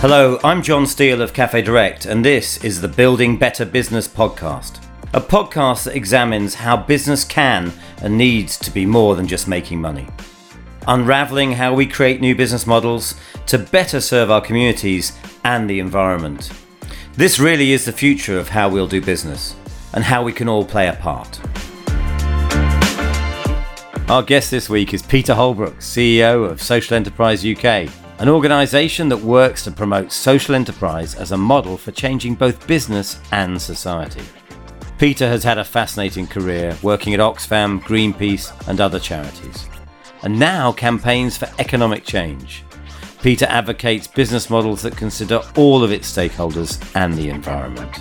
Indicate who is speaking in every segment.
Speaker 1: Hello, I'm John Steele of Cafe Direct, and this is the Building Better Business podcast. A podcast that examines how business can and needs to be more than just making money. Unraveling how we create new business models to better serve our communities and the environment. This really is the future of how we'll do business and how we can all play a part. Our guest this week is Peter Holbrook, CEO of Social Enterprise UK an organisation that works to promote social enterprise as a model for changing both business and society. Peter has had a fascinating career working at Oxfam, Greenpeace, and other charities, and now campaigns for economic change. Peter advocates business models that consider all of its stakeholders and the environment.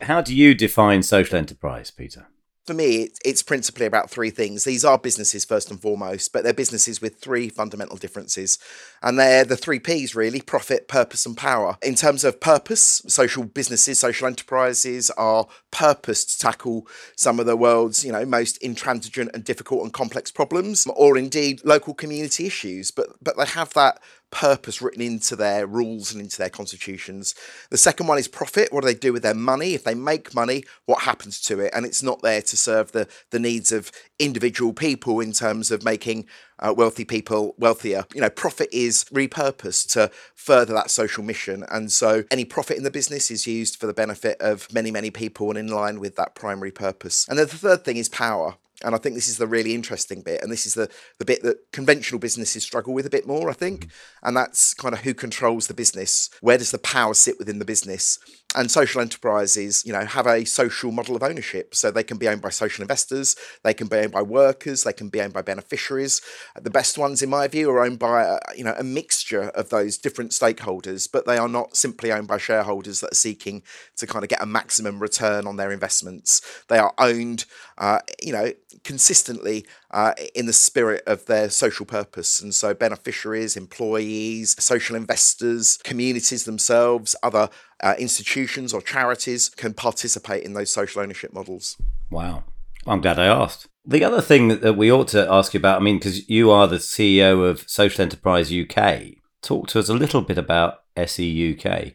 Speaker 1: How do you define social enterprise, Peter?
Speaker 2: For me, it's principally about three things. These are businesses first and foremost, but they're businesses with three fundamental differences. And they're the three P's really profit, purpose, and power. In terms of purpose, social businesses, social enterprises are purposed to tackle some of the world's you know most intransigent and difficult and complex problems, or indeed local community issues. But but they have that purpose written into their rules and into their constitutions. The second one is profit. What do they do with their money? If they make money, what happens to it? And it's not there to serve the, the needs of individual people in terms of making uh, wealthy people wealthier. You know, profit is repurposed to further that social mission. And so any profit in the business is used for the benefit of many, many people and in line with that primary purpose. And then the third thing is power. And I think this is the really interesting bit. And this is the, the bit that conventional businesses struggle with a bit more, I think. Mm-hmm. And that's kind of who controls the business. Where does the power sit within the business? and social enterprises you know have a social model of ownership so they can be owned by social investors they can be owned by workers they can be owned by beneficiaries the best ones in my view are owned by a, you know a mixture of those different stakeholders but they are not simply owned by shareholders that are seeking to kind of get a maximum return on their investments they are owned uh, you know consistently uh, in the spirit of their social purpose. And so, beneficiaries, employees, social investors, communities themselves, other uh, institutions or charities can participate in those social ownership models.
Speaker 1: Wow. I'm glad I asked. The other thing that, we ought to ask you about, I mean, because you are the CEO of Social Enterprise UK, talk to us a little bit about SE UK.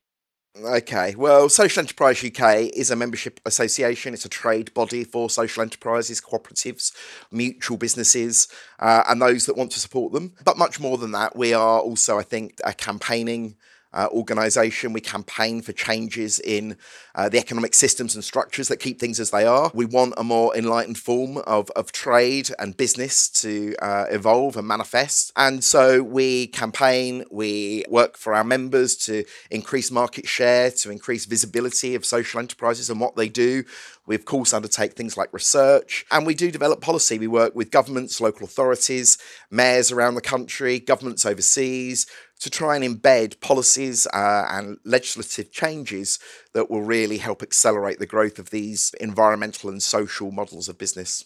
Speaker 2: Okay, well, Social Enterprise UK is a membership association. It's a trade body for social enterprises, cooperatives, mutual businesses, uh, and those that want to support them. But much more than that, we are also, I think, a campaigning uh, organisation. We campaign for changes in uh, the economic systems and structures that keep things as they are. We want a more enlightened form of, of trade and business to uh, evolve and manifest. And so we campaign, we work for our members to increase market share, to increase visibility of social enterprises and what they do. We, of course, undertake things like research and we do develop policy. We work with governments, local authorities, mayors around the country, governments overseas, to try and embed policies uh, and legislative changes that will really help accelerate the growth of these environmental and social models of business.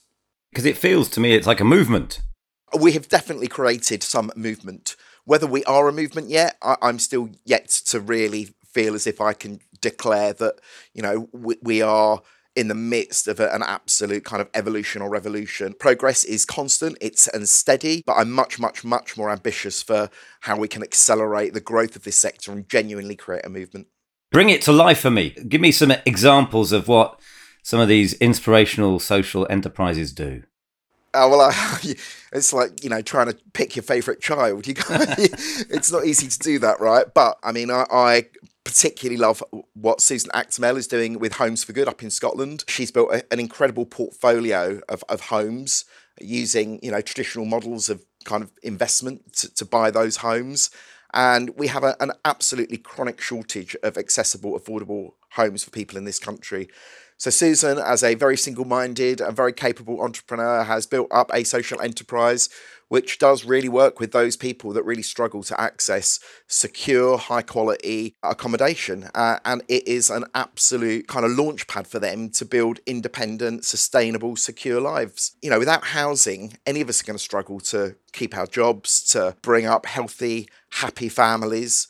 Speaker 1: Because it feels to me it's like a movement.
Speaker 2: We have definitely created some movement. Whether we are a movement yet, I- am still yet to really feel as if I can declare that, you know, we, we are in the midst of a, an absolute kind of evolution or revolution. Progress is constant, it's and steady, but I'm much, much, much more ambitious for how we can accelerate the growth of this sector and genuinely create a movement.
Speaker 1: Bring it to life for me. Give me some examples of what some of these inspirational social enterprises do.
Speaker 2: Oh well, I, it's like you know trying to pick your favorite child. You, it's not easy to do that, right? But I mean, I, I particularly love what Susan Aktemel is doing with Homes for Good up in Scotland. She's built a, an incredible portfolio of, of homes using, you know, traditional models of kind of investment to, to buy those homes. And we have a, an absolutely chronic shortage of accessible, affordable homes for people in this country. So, Susan, as a very single minded and very capable entrepreneur, has built up a social enterprise which does really work with those people that really struggle to access secure, high quality accommodation. Uh, and it is an absolute kind of launch pad for them to build independent, sustainable, secure lives. You know, without housing, any of us are going to struggle to keep our jobs, to bring up healthy, happy families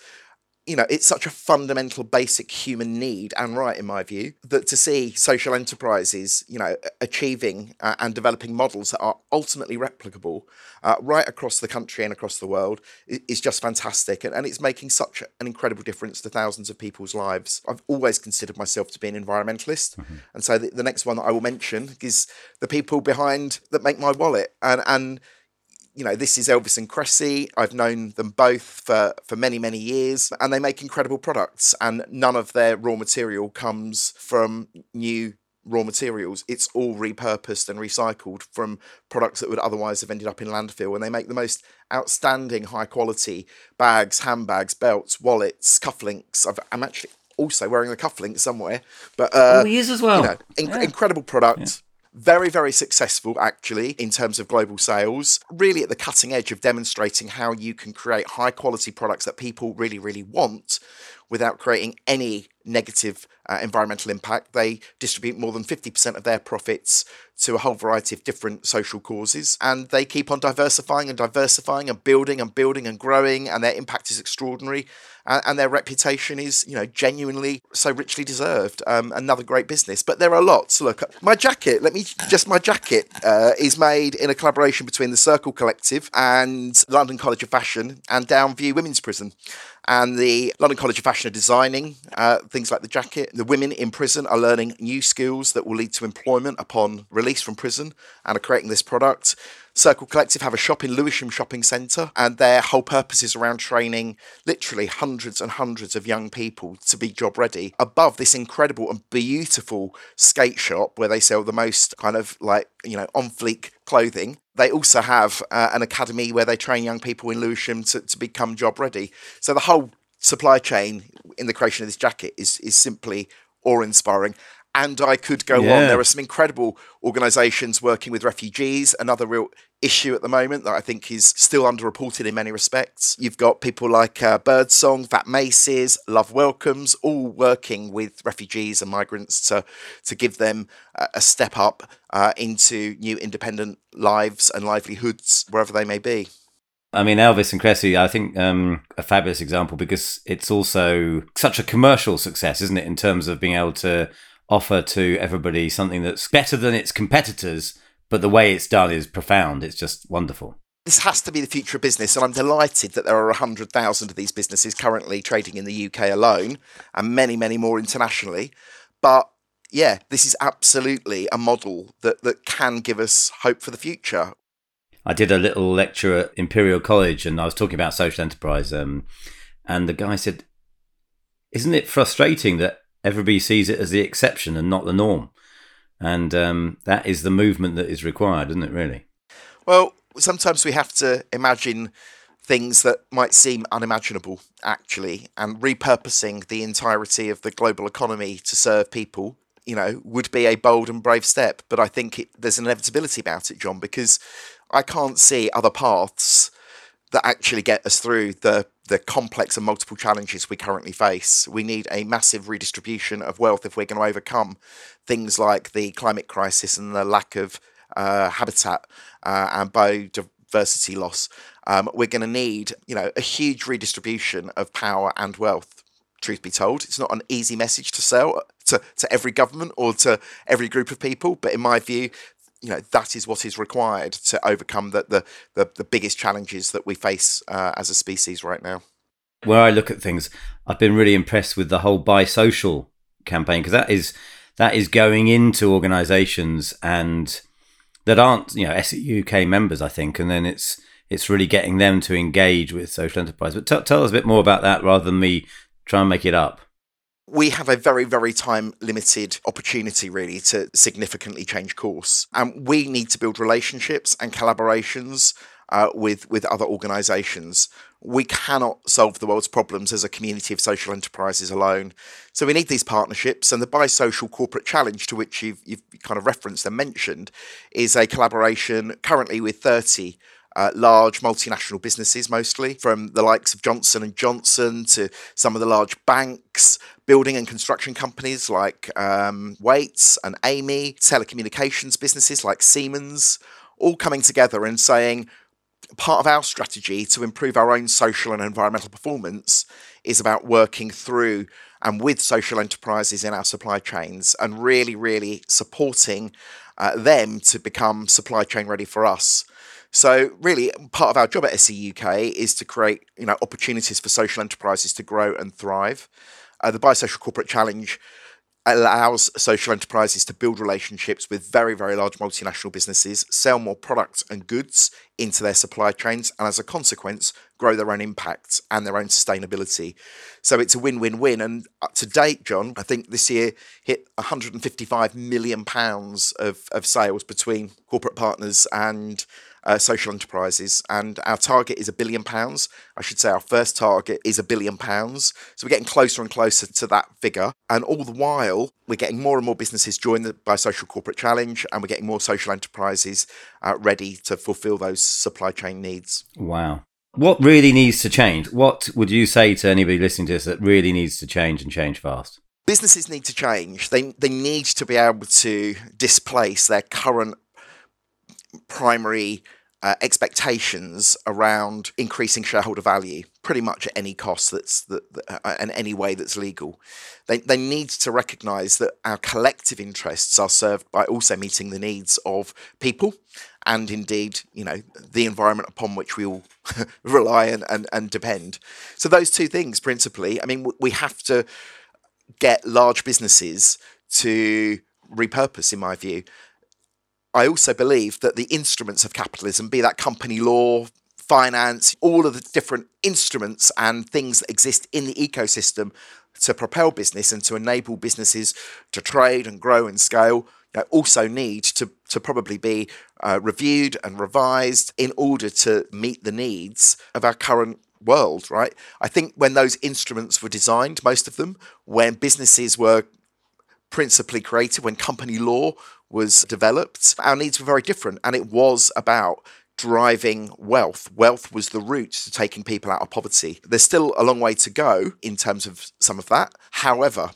Speaker 2: you know, it's such a fundamental, basic human need and right, in my view, that to see social enterprises, you know, achieving uh, and developing models that are ultimately replicable uh, right across the country and across the world is just fantastic. And, and it's making such an incredible difference to thousands of people's lives. I've always considered myself to be an environmentalist. Mm-hmm. And so the, the next one that I will mention is the people behind that make my wallet. And, and you know, this is Elvis and Kresse. I've known them both for, for many, many years, and they make incredible products. And none of their raw material comes from new raw materials. It's all repurposed and recycled from products that would otherwise have ended up in landfill. And they make the most outstanding, high quality bags, handbags, belts, wallets, cufflinks. i am actually also wearing the cufflink somewhere, but uh,
Speaker 1: oh, he is as well.
Speaker 2: You know, yeah. incredible product. Yeah very, very successful actually in terms of global sales, really at the cutting edge of demonstrating how you can create high quality products that people really, really want without creating any negative uh, environmental impact. They distribute more than 50% of their profits to a whole variety of different social causes, and they keep on diversifying and diversifying and building and building and growing, and their impact is extraordinary, and, and their reputation is, you know, genuinely so richly deserved. Um, another great business, but there are lots. Look, my jacket. Let me just my jacket uh, is made in a collaboration between the Circle Collective and London College of Fashion and Downview Women's Prison and the London College of Fashion are designing uh, things like the jacket. The women in prison are learning new skills that will lead to employment upon release from prison and are creating this product. Circle Collective have a shop in Lewisham Shopping Centre, and their whole purpose is around training literally hundreds and hundreds of young people to be job ready above this incredible and beautiful skate shop where they sell the most kind of like, you know, on fleek clothing. They also have uh, an academy where they train young people in Lewisham to, to become job ready. So the whole supply chain in the creation of this jacket is is simply awe inspiring and I could go yeah. on. There are some incredible organisations working with refugees, another real issue at the moment that I think is still underreported in many respects. You've got people like uh, Birdsong, Vat Macy's, Love Welcomes, all working with refugees and migrants to, to give them uh, a step up uh, into new independent lives and livelihoods wherever they may be.
Speaker 1: I mean, Elvis and Kresse, I think um, a fabulous example because it's also such a commercial success, isn't it, in terms of being able to offer to everybody something that's better than its competitors, but the way it's done is profound. It's just wonderful.
Speaker 2: This has to be the future of business, and I'm delighted that there are 100,000 of these businesses currently trading in the UK alone and many, many more internationally. But yeah, this is absolutely a model that, that can give us hope for the future.
Speaker 1: I did a little lecture at Imperial College and I was talking about social enterprise. Um, and the guy said, Isn't it frustrating that everybody sees it as the exception and not the norm. And um, that is the movement that is required, isn't it, really?
Speaker 2: Well, sometimes we have to imagine things that might seem unimaginable, actually, and repurposing the entirety of the global economy to serve people, you know, would be a bold and brave step. But I think it, there's an inevitability about it, John, because I can't see other paths that actually get us through the the complex and multiple challenges we currently face. We need a massive redistribution of wealth if we're going to overcome things like the climate crisis and the lack of uh, habitat uh, and biodiversity loss. Um, we're going to need, you know, a huge redistribution of power and wealth. Truth be told, it's not an easy message to sell to, to every government or to every group of people, but in my view, you know that is what is required to overcome the the, the, the biggest challenges that we face uh, as a species right now.
Speaker 1: Where I look at things, I've been really impressed with the whole Buy Social campaign because that is that is going into organisations and that aren't you know UK members, I think, and then it's it's really getting them to engage with social enterprise. But t- tell us a bit more about that rather than me try and make it up
Speaker 2: we have a very, very time limited opportunity really to significantly change course. And we need to build relationships and collaborations uh, with, with other organizations. We cannot solve the world's problems as a community of social enterprises alone. So we need these partnerships. And the Buy Social Corporate Challenge, to which you've, you've kind of referenced and mentioned, is a collaboration currently with 30 uh, large multinational businesses mostly from the likes of johnson and johnson to some of the large banks building and construction companies like um, Wates and Amey, telecommunications businesses like siemens all coming together and saying part of our strategy to improve our own social and environmental performance is about working through and with social enterprises in our supply chains and really, really supporting uh, them to become supply chain ready for us. So really, part of our job at SE UK is to create you know opportunities for social enterprises to grow and thrive. Uh, the Buy Social Corporate Challenge allows social enterprises to build relationships with very, very large multinational businesses, sell more products and goods into their supply chains, and as a consequence, grow their own impact and their own sustainability. So it's a win win win. And to date, John, I think this year hit 155 million pounds of, of sales between corporate partners and uh, social enterprises, and our target is a billion pounds. I should say our first target is a billion pounds. So we're getting closer and closer to that figure, and all the while we're getting more and more businesses joined the Social Corporate Challenge, and we're getting more social enterprises uh, ready to fulfil those supply chain needs.
Speaker 1: Wow. What really needs to change? What would you say to anybody listening to this that really needs to change and change fast?
Speaker 2: Businesses need to change. They, they need to be able to displace their current primary uh, expectations around increasing shareholder value pretty much at any cost that's that, that uh, and any way that's legal. They, they need to recognize that our collective interests are served by also meeting the needs of people and indeed you know the environment upon which we all rely and, and, and depend. So those two things principally i mean we have to get large businesses to repurpose in my view I also believe that the instruments of capitalism, be that company law, finance, all of the different instruments and things that exist in the ecosystem to propel business and to enable businesses to trade and grow and scale, you know, also need to, to probably be uh, reviewed and revised in order to meet the needs of our current world, right? I think when those instruments were designed, most of them, when businesses were principally created, when company law was developed, our needs were very different. And it was about driving wealth. Wealth was the route to taking people out of poverty. There's still a long way to go in terms of some of that. However,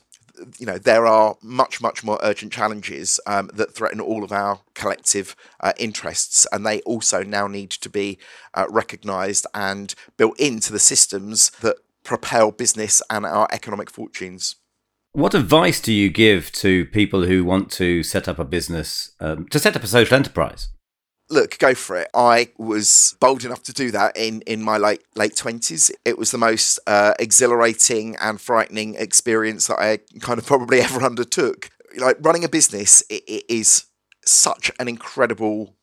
Speaker 2: you know there are much much more urgent challenges um, that threaten all of our collective uh, interests and they also now need to be uh, recognized and built into the systems that propel business and our economic fortunes
Speaker 1: what advice do you give to people who want to set up a business, um, to set up a social enterprise?
Speaker 2: Look, go for it. I was bold enough to do that in, in my late late twenties. It was the most uh, exhilarating and frightening experience that I kind of probably ever undertook. Like running a business, it, it is such an incredible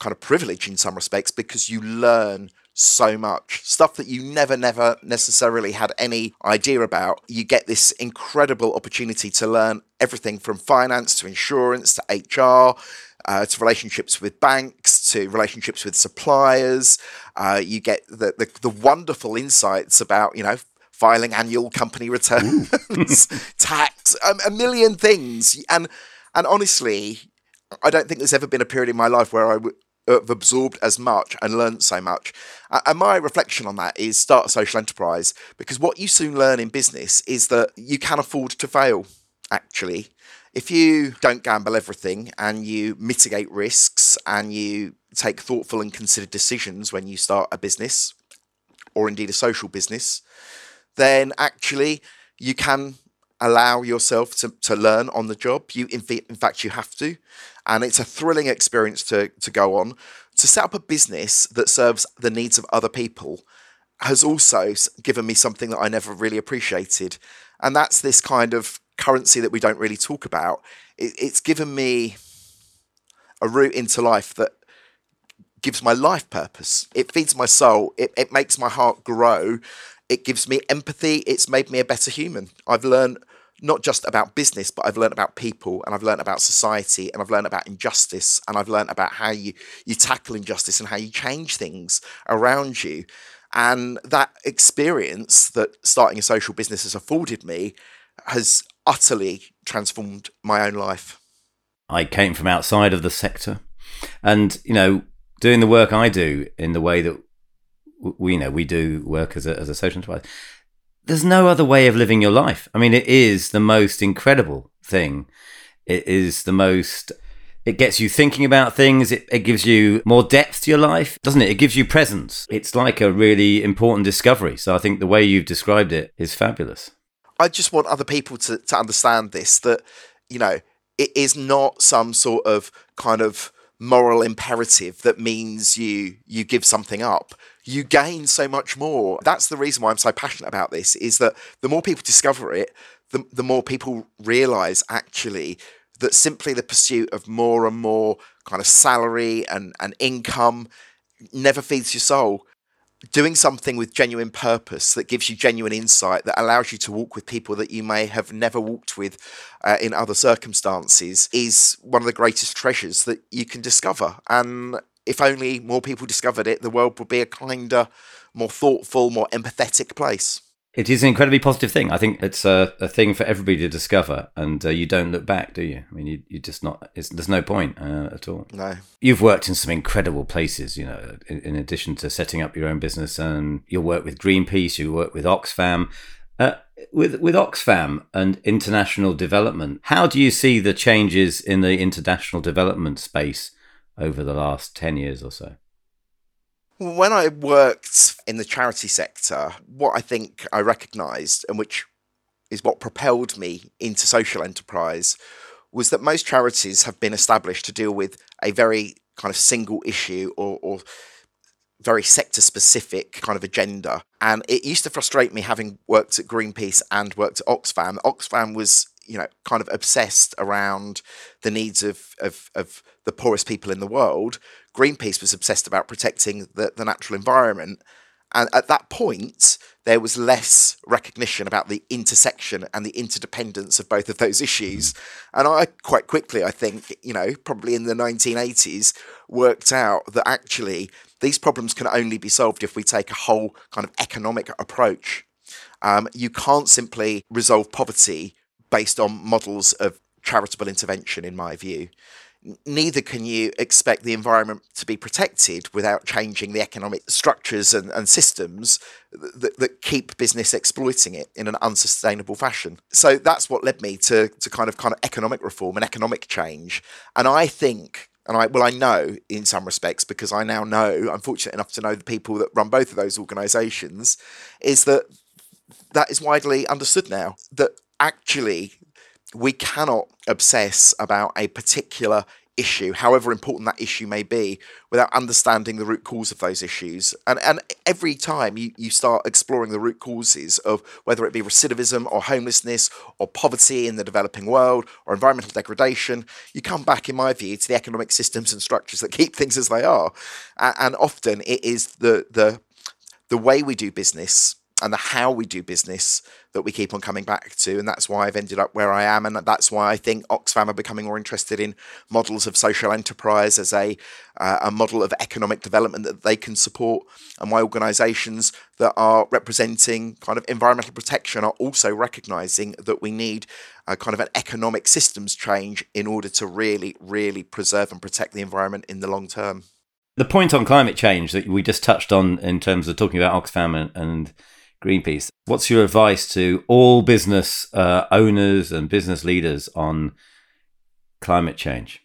Speaker 2: kind of privilege in some respects because you learn so much. Stuff that you never never necessarily had any idea about. You get this incredible opportunity to learn everything from finance to insurance to hr uh, to relationships with banks to relationships with suppliers. Uh, you get the, the, the wonderful insights about you know filing annual company returns tax um, a million things. And and honestly I don't think there's ever been a period in my life where I w- have absorbed as much and learned so much. And my reflection on that is start a social enterprise because what you soon learn in business is that you can afford to fail, actually. If you don't gamble everything and you mitigate risks and you take thoughtful and considered decisions when you start a business or indeed a social business, then actually you can allow yourself to, to learn on the job. You, in, in fact, you have to, and it's a thrilling experience to to go on. To set up a business that serves the needs of other people has also given me something that I never really appreciated, and that's this kind of currency that we don't really talk about. It, it's given me a route into life that gives my life purpose. It feeds my soul. It, it makes my heart grow it gives me empathy. It's made me a better human. I've learned not just about business, but I've learned about people and I've learned about society and I've learned about injustice and I've learned about how you, you tackle injustice and how you change things around you. And that experience that starting a social business has afforded me has utterly transformed my own life.
Speaker 1: I came from outside of the sector and, you know, doing the work I do in the way that we you know we do work as a as a social enterprise. There's no other way of living your life. I mean, it is the most incredible thing. It is the most It gets you thinking about things. It, it gives you more depth to your life, doesn't it? It gives you presence. It's like a really important discovery. So I think the way you've described it is fabulous.
Speaker 2: I just want other people to, to understand this that, you know, it is not some sort of kind of moral imperative that means you you give something up you gain so much more. That's the reason why i'm so passionate about this is that the more people discover it the, the more people realize actually that simply the pursuit of more and more kind of salary and, and income never feeds your soul. Doing something with genuine purpose that gives you genuine insight that allows you to walk with people that you may have never walked with uh, in other circumstances is one of the greatest treasures that you can discover. And if only more people discovered it the world would be a kinder more thoughtful more empathetic place
Speaker 1: it is an incredibly positive thing. I think it's a, a thing for everybody to discover, and uh, you don't look back, do you? I mean, you, you just not. there's no point uh, at all.
Speaker 2: No.
Speaker 1: You've worked in some incredible places, you know. In, in, addition to setting up your own business, and you work with Greenpeace, you work with Oxfam. Uh, with with Oxfam and international development, how do you see the changes in the international development space over the last ten years or so?
Speaker 2: When I worked in the charity sector, what I think I recognised, and which is what propelled me into social enterprise, was that most charities have been established to deal with a very kind of single issue or, or very sector specific kind of agenda. And it used to frustrate me having worked at Greenpeace and worked at Oxfam. Oxfam was, you know, kind of obsessed around the needs of, of, of the poorest people in the world. Greenpeace was obsessed about protecting the, the natural environment. And at that point, there was less recognition about the intersection and the interdependence of both of those issues. And I quite quickly, I think, you know, probably in the 1980s, worked out that actually these problems can only be solved if we take a whole kind of economic approach. Um, you can't simply resolve poverty based on models of charitable intervention, in my view neither can you expect the environment to be protected without changing the economic structures and, and systems that, that, keep business exploiting it in an unsustainable fashion. So that's what led me to, to kind of kind of economic reform and economic change. And I think and I well I know in some respects because I now know I'm fortunate enough to know the people that run both of those organizations is that that is widely understood now that actually we cannot obsess about a particular issue, however important that issue may be, without understanding the root cause of those issues. And and every time you, you start exploring the root causes of whether it be recidivism or homelessness or poverty in the developing world or environmental degradation, you come back, in my view, to the economic systems and structures that keep things as they are. And often it is the the the way we do business and the how we do business that we keep on coming back to. And that's why I've ended up where I am. And that's why I think Oxfam are becoming more interested in models of social enterprise as a, uh, a model of economic development that they can support. And why organizations that are representing kind of environmental protection are also recognizing that we need a kind of an economic systems change in order to really, really preserve and protect the environment in the long term.
Speaker 1: The point on climate change that we just touched on in terms of talking about Oxfam and, and Greenpeace. What's your advice to all business uh, owners and business leaders on climate change?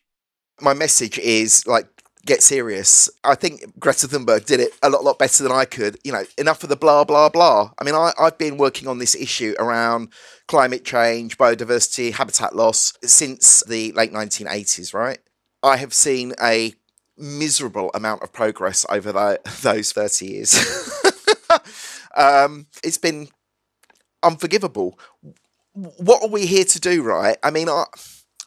Speaker 2: My message is like get serious. I think Greta Thunberg did it a lot, lot better than I could. You know, enough of the blah, blah, blah. I mean, I, I've been working on this issue around climate change, biodiversity, habitat loss since the late 1980s, right? I have seen a miserable amount of progress over the, those 30 years. Um, it's been unforgivable. What are we here to do, right? I mean, I,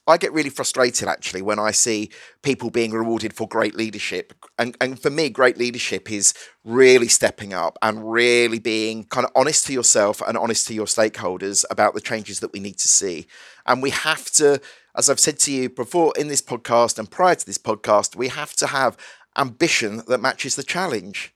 Speaker 2: I get really frustrated actually when I see people being rewarded for great leadership. And, and for me, great leadership is really stepping up and really being kind of honest to yourself and honest to your stakeholders about the changes that we need to see. And we have to, as I've said to you before in this podcast and prior to this podcast, we have to have ambition that matches the challenge.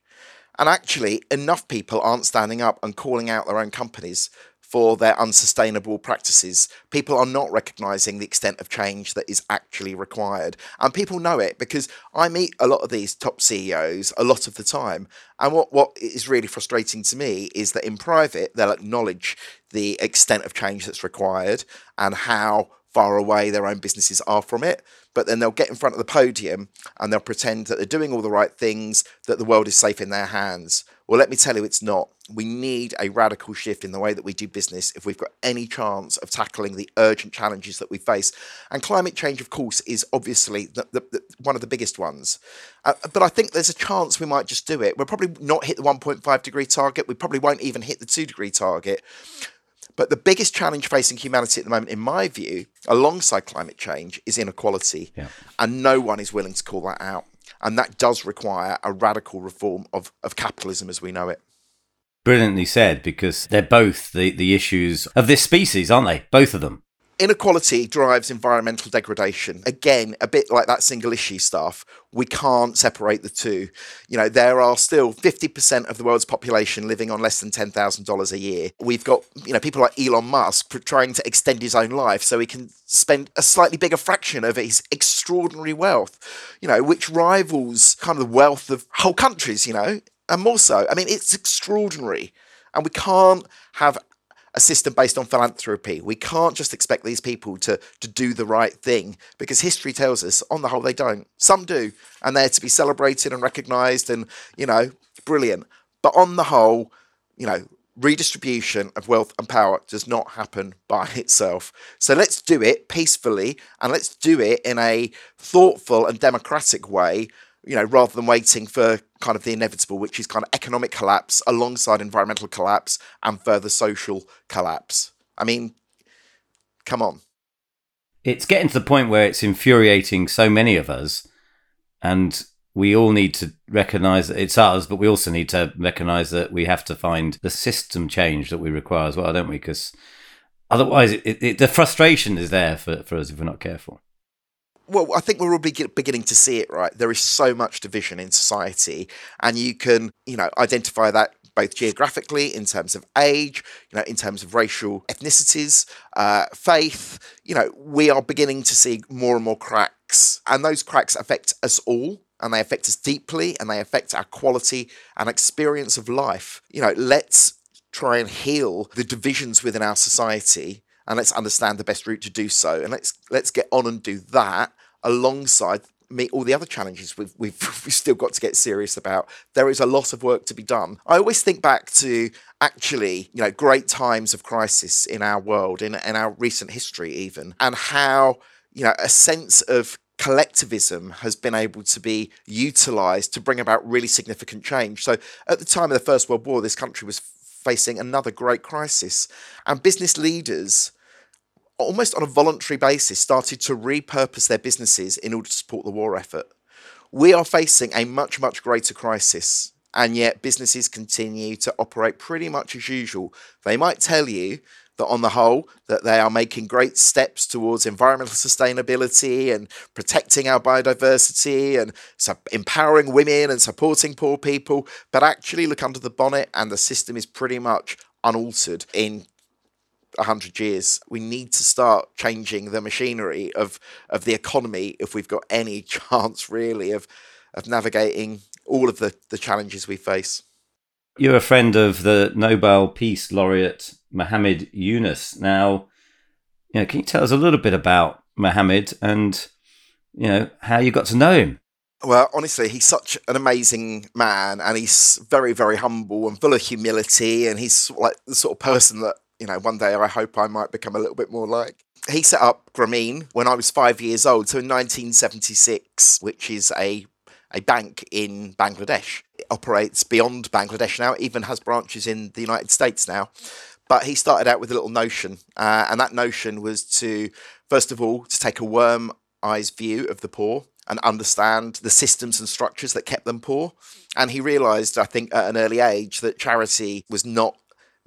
Speaker 2: And actually, enough people aren't standing up and calling out their own companies for their unsustainable practices. People are not recognizing the extent of change that is actually required. And people know it because I meet a lot of these top CEOs a lot of the time. And what, what is really frustrating to me is that in private, they'll acknowledge the extent of change that's required and how far away their own businesses are from it. But then they'll get in front of the podium and they'll pretend that they're doing all the right things, that the world is safe in their hands. Well, let me tell you, it's not. We need a radical shift in the way that we do business if we've got any chance of tackling the urgent challenges that we face. And climate change, of course, is obviously the, the, the, one of the biggest ones. Uh, but I think there's a chance we might just do it. We'll probably not hit the 1.5 degree target. We probably won't even hit the 2 degree target. But the biggest challenge facing humanity at the moment, in my view, alongside climate change, is inequality. Yeah. And no one is willing to call that out. And that does require a radical reform of, of capitalism as we know it.
Speaker 1: Brilliantly said, because they're both the, the issues of this species, aren't they? Both of them.
Speaker 2: Inequality drives environmental degradation. Again, a bit like that single issue stuff. We can't separate the two. You know, there are still 50% of the world's population living on less than $10,000 a year. We've got, you know, people like Elon Musk trying to extend his own life so he can spend a slightly bigger fraction of his extraordinary wealth, you know, which rivals kind of the wealth of whole countries, you know, and more so. I mean, it's extraordinary. And we can't have a system based on philanthropy. We can't just expect these people to, to do the right thing because history tells us, on the whole, they don't. Some do, and they're to be celebrated and recognised and, you know, brilliant. But on the whole, you know, redistribution of wealth and power does not happen by itself. So let's do it peacefully and let's do it in a thoughtful and democratic way you know, rather than waiting for kind of the inevitable, which is kind of economic collapse alongside environmental collapse and further social collapse. I mean, come on.
Speaker 1: It's getting to the point where it's infuriating so many of us, and we all need to recognize that it's us, but we also need to recognize that we have to find the system change that we require as well, don't we? Because otherwise, it, it, the frustration is there for, for us if we're not careful
Speaker 2: well, I think we're all beginning to see it, right? There is so much division in society, and you can, you know, identify that both geographically, in terms of age, you know, in terms of racial ethnicities, uh, faith. You know, we are beginning to see more and more cracks, and those cracks affect us all. And they affect us deeply, and they affect our quality and experience of life. You know, let's try and heal the divisions within our society and let's understand the best route to do so and let's let's get on and do that alongside meet all the other challenges we've, we've, we've still got to get serious about. There is a lot of work to be done. I always think back to actually, you know, great times of crisis in our world, in, in our recent history even, and how, you know, a sense of collectivism has been able to be utilized to bring about really significant change. So at the time of the First World War, this country was facing another great crisis, and business leaders almost on a voluntary basis, started to repurpose their businesses in order to support the war effort. We are facing a much, much greater crisis, and yet businesses continue to operate pretty much as usual. They might tell you that on the whole that they are making great steps towards environmental sustainability and protecting our biodiversity and empowering women and supporting poor people but actually look under the bonnet and the system is pretty much unaltered in 100 years. We need to start changing the machinery of, of the economy if we've got any chance, really, of, of navigating all of the, the challenges we face.
Speaker 1: You're a friend of the Nobel Peace Laureate Muhammad Yunus. Now, you know, can you tell us a little bit about Muhammad and you know how you got to know him?
Speaker 2: Well, honestly, he's such an amazing man, and he's very, very humble and full of humility, and he's like the sort of person that you know, one day I hope I might become a little bit more like. He set up Grameen when I was five years old, so in 1976, which is a a bank in Bangladesh. It operates beyond Bangladesh now, it even has branches in the United States now. But he started out with a little notion, uh, and that notion was to, first of all, to take a worm eyes view of the poor and understand the systems and structures that kept them poor. And he realized, I think, at an early age, that charity was not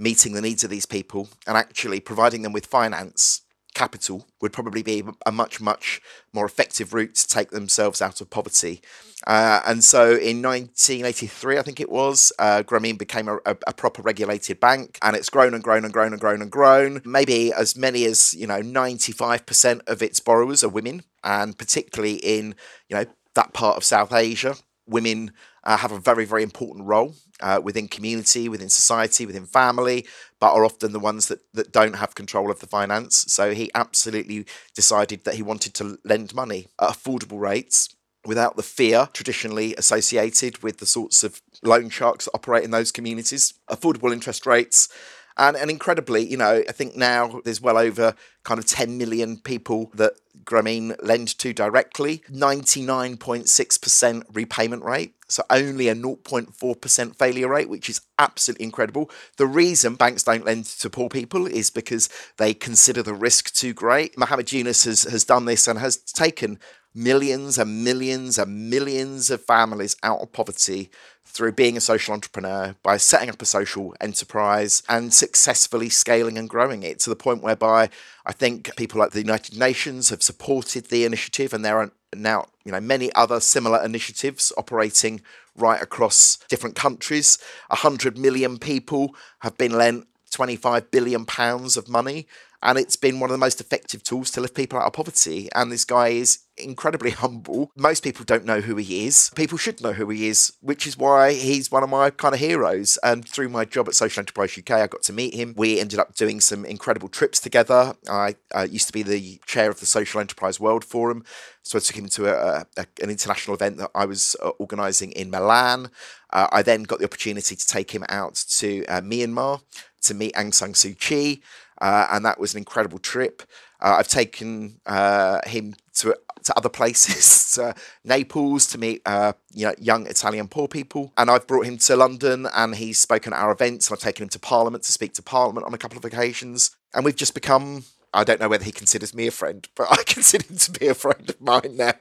Speaker 2: meeting the needs of these people and actually providing them with finance capital would probably be a much much more effective route to take themselves out of poverty. Uh, and so in 1983 i think it was uh, grameen became a, a, a, proper regulated bank and it's grown and grown and grown and grown and grown. Maybe as many as you know 95% of its borrowers are women and particularly in you know that part of south asia women uh, have a very, very important role uh, within community, within society, within family, but are often the ones that, that don't have control of the finance. So he absolutely decided that he wanted to lend money at affordable rates without the fear traditionally associated with the sorts of loan sharks that operate in those communities. Affordable interest rates and, and incredibly, you know, I think now there's well over kind of 10 million people that Grameen lend to directly, 99.6% repayment rate. So only a 0.4% failure rate, which is absolutely incredible. The reason banks don't lend to poor people is because they consider the risk too great. Muhammad Yunus has, has done this and has taken millions and millions and millions of families out of poverty through being a social entrepreneur by setting up a social enterprise and successfully scaling and growing it to the point whereby I think people like the United Nations have supported the initiative and there are now you know many other similar initiatives operating right across different countries. 100 million people have been lent 25 billion pounds of money and it's been one of the most effective tools to lift people out of poverty. And this guy is incredibly humble. Most people don't know who he is. People should know who he is, which is why he's one of my kind of heroes. And through my job at Social Enterprise UK, I got to meet him. We ended up doing some incredible trips together. I uh, used to be the chair of the Social Enterprise World Forum. So I took him to a, a, an international event that I was uh, organising in Milan. Uh, I then got the opportunity to take him out to uh, Myanmar to meet Aung San Suu Kyi uh, and that was an incredible trip. Uh, I've taken uh, him to to other places, to Naples to meet uh, you know young Italian poor people, and I've brought him to London, and he's spoken at our events. And I've taken him to Parliament to speak to Parliament on a couple of occasions, and we've just become. I don't know whether he considers me a friend, but I consider him to be a friend of mine now.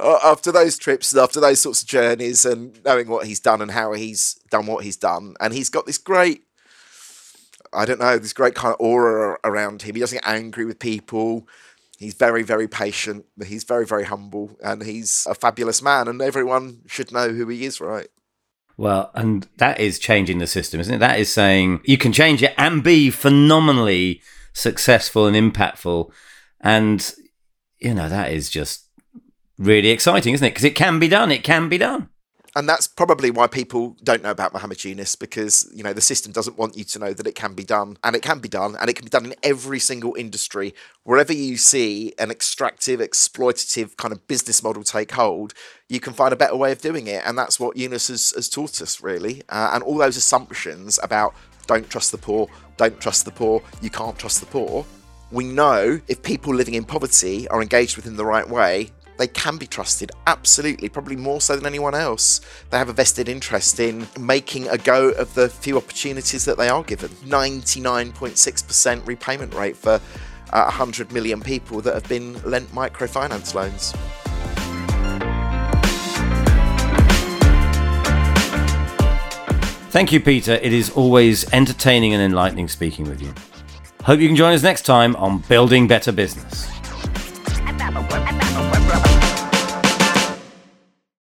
Speaker 2: after those trips and after those sorts of journeys, and knowing what he's done and how he's done what he's done, and he's got this great I don't know, this great kind of aura around him. He doesn't get angry with people. He's very, very patient. He's very, very humble, and he's a fabulous man. And everyone should know who he is, right?
Speaker 1: Well, and that is changing the system, isn't it? That is saying you can change it and be phenomenally successful and impactful. And, you know, that is just really exciting, isn't it? Because it can be done. It can be done
Speaker 2: and that's probably why people don't know about Muhammad Yunus because you know the system doesn't want you to know that it can be done, and it can be done, and it can be done in every single industry. Wherever you see an extractive, exploitative kind of business model take hold, you can find a better way of doing it, and that's what Yunus has, has taught us really. Uh, and all those assumptions about don't trust the poor, don't trust the poor, you can't trust the poor. We know if people living in poverty are engaged with in the right way, they can be trusted, absolutely, probably more so than anyone else. They have a vested interest in making a go of the few opportunities that they are given. 99.6% repayment rate for uh, 100 million people that have been lent microfinance loans.
Speaker 1: Thank you, Peter. It is always entertaining and enlightening speaking with you. Hope you can join us next time on Building Better Business.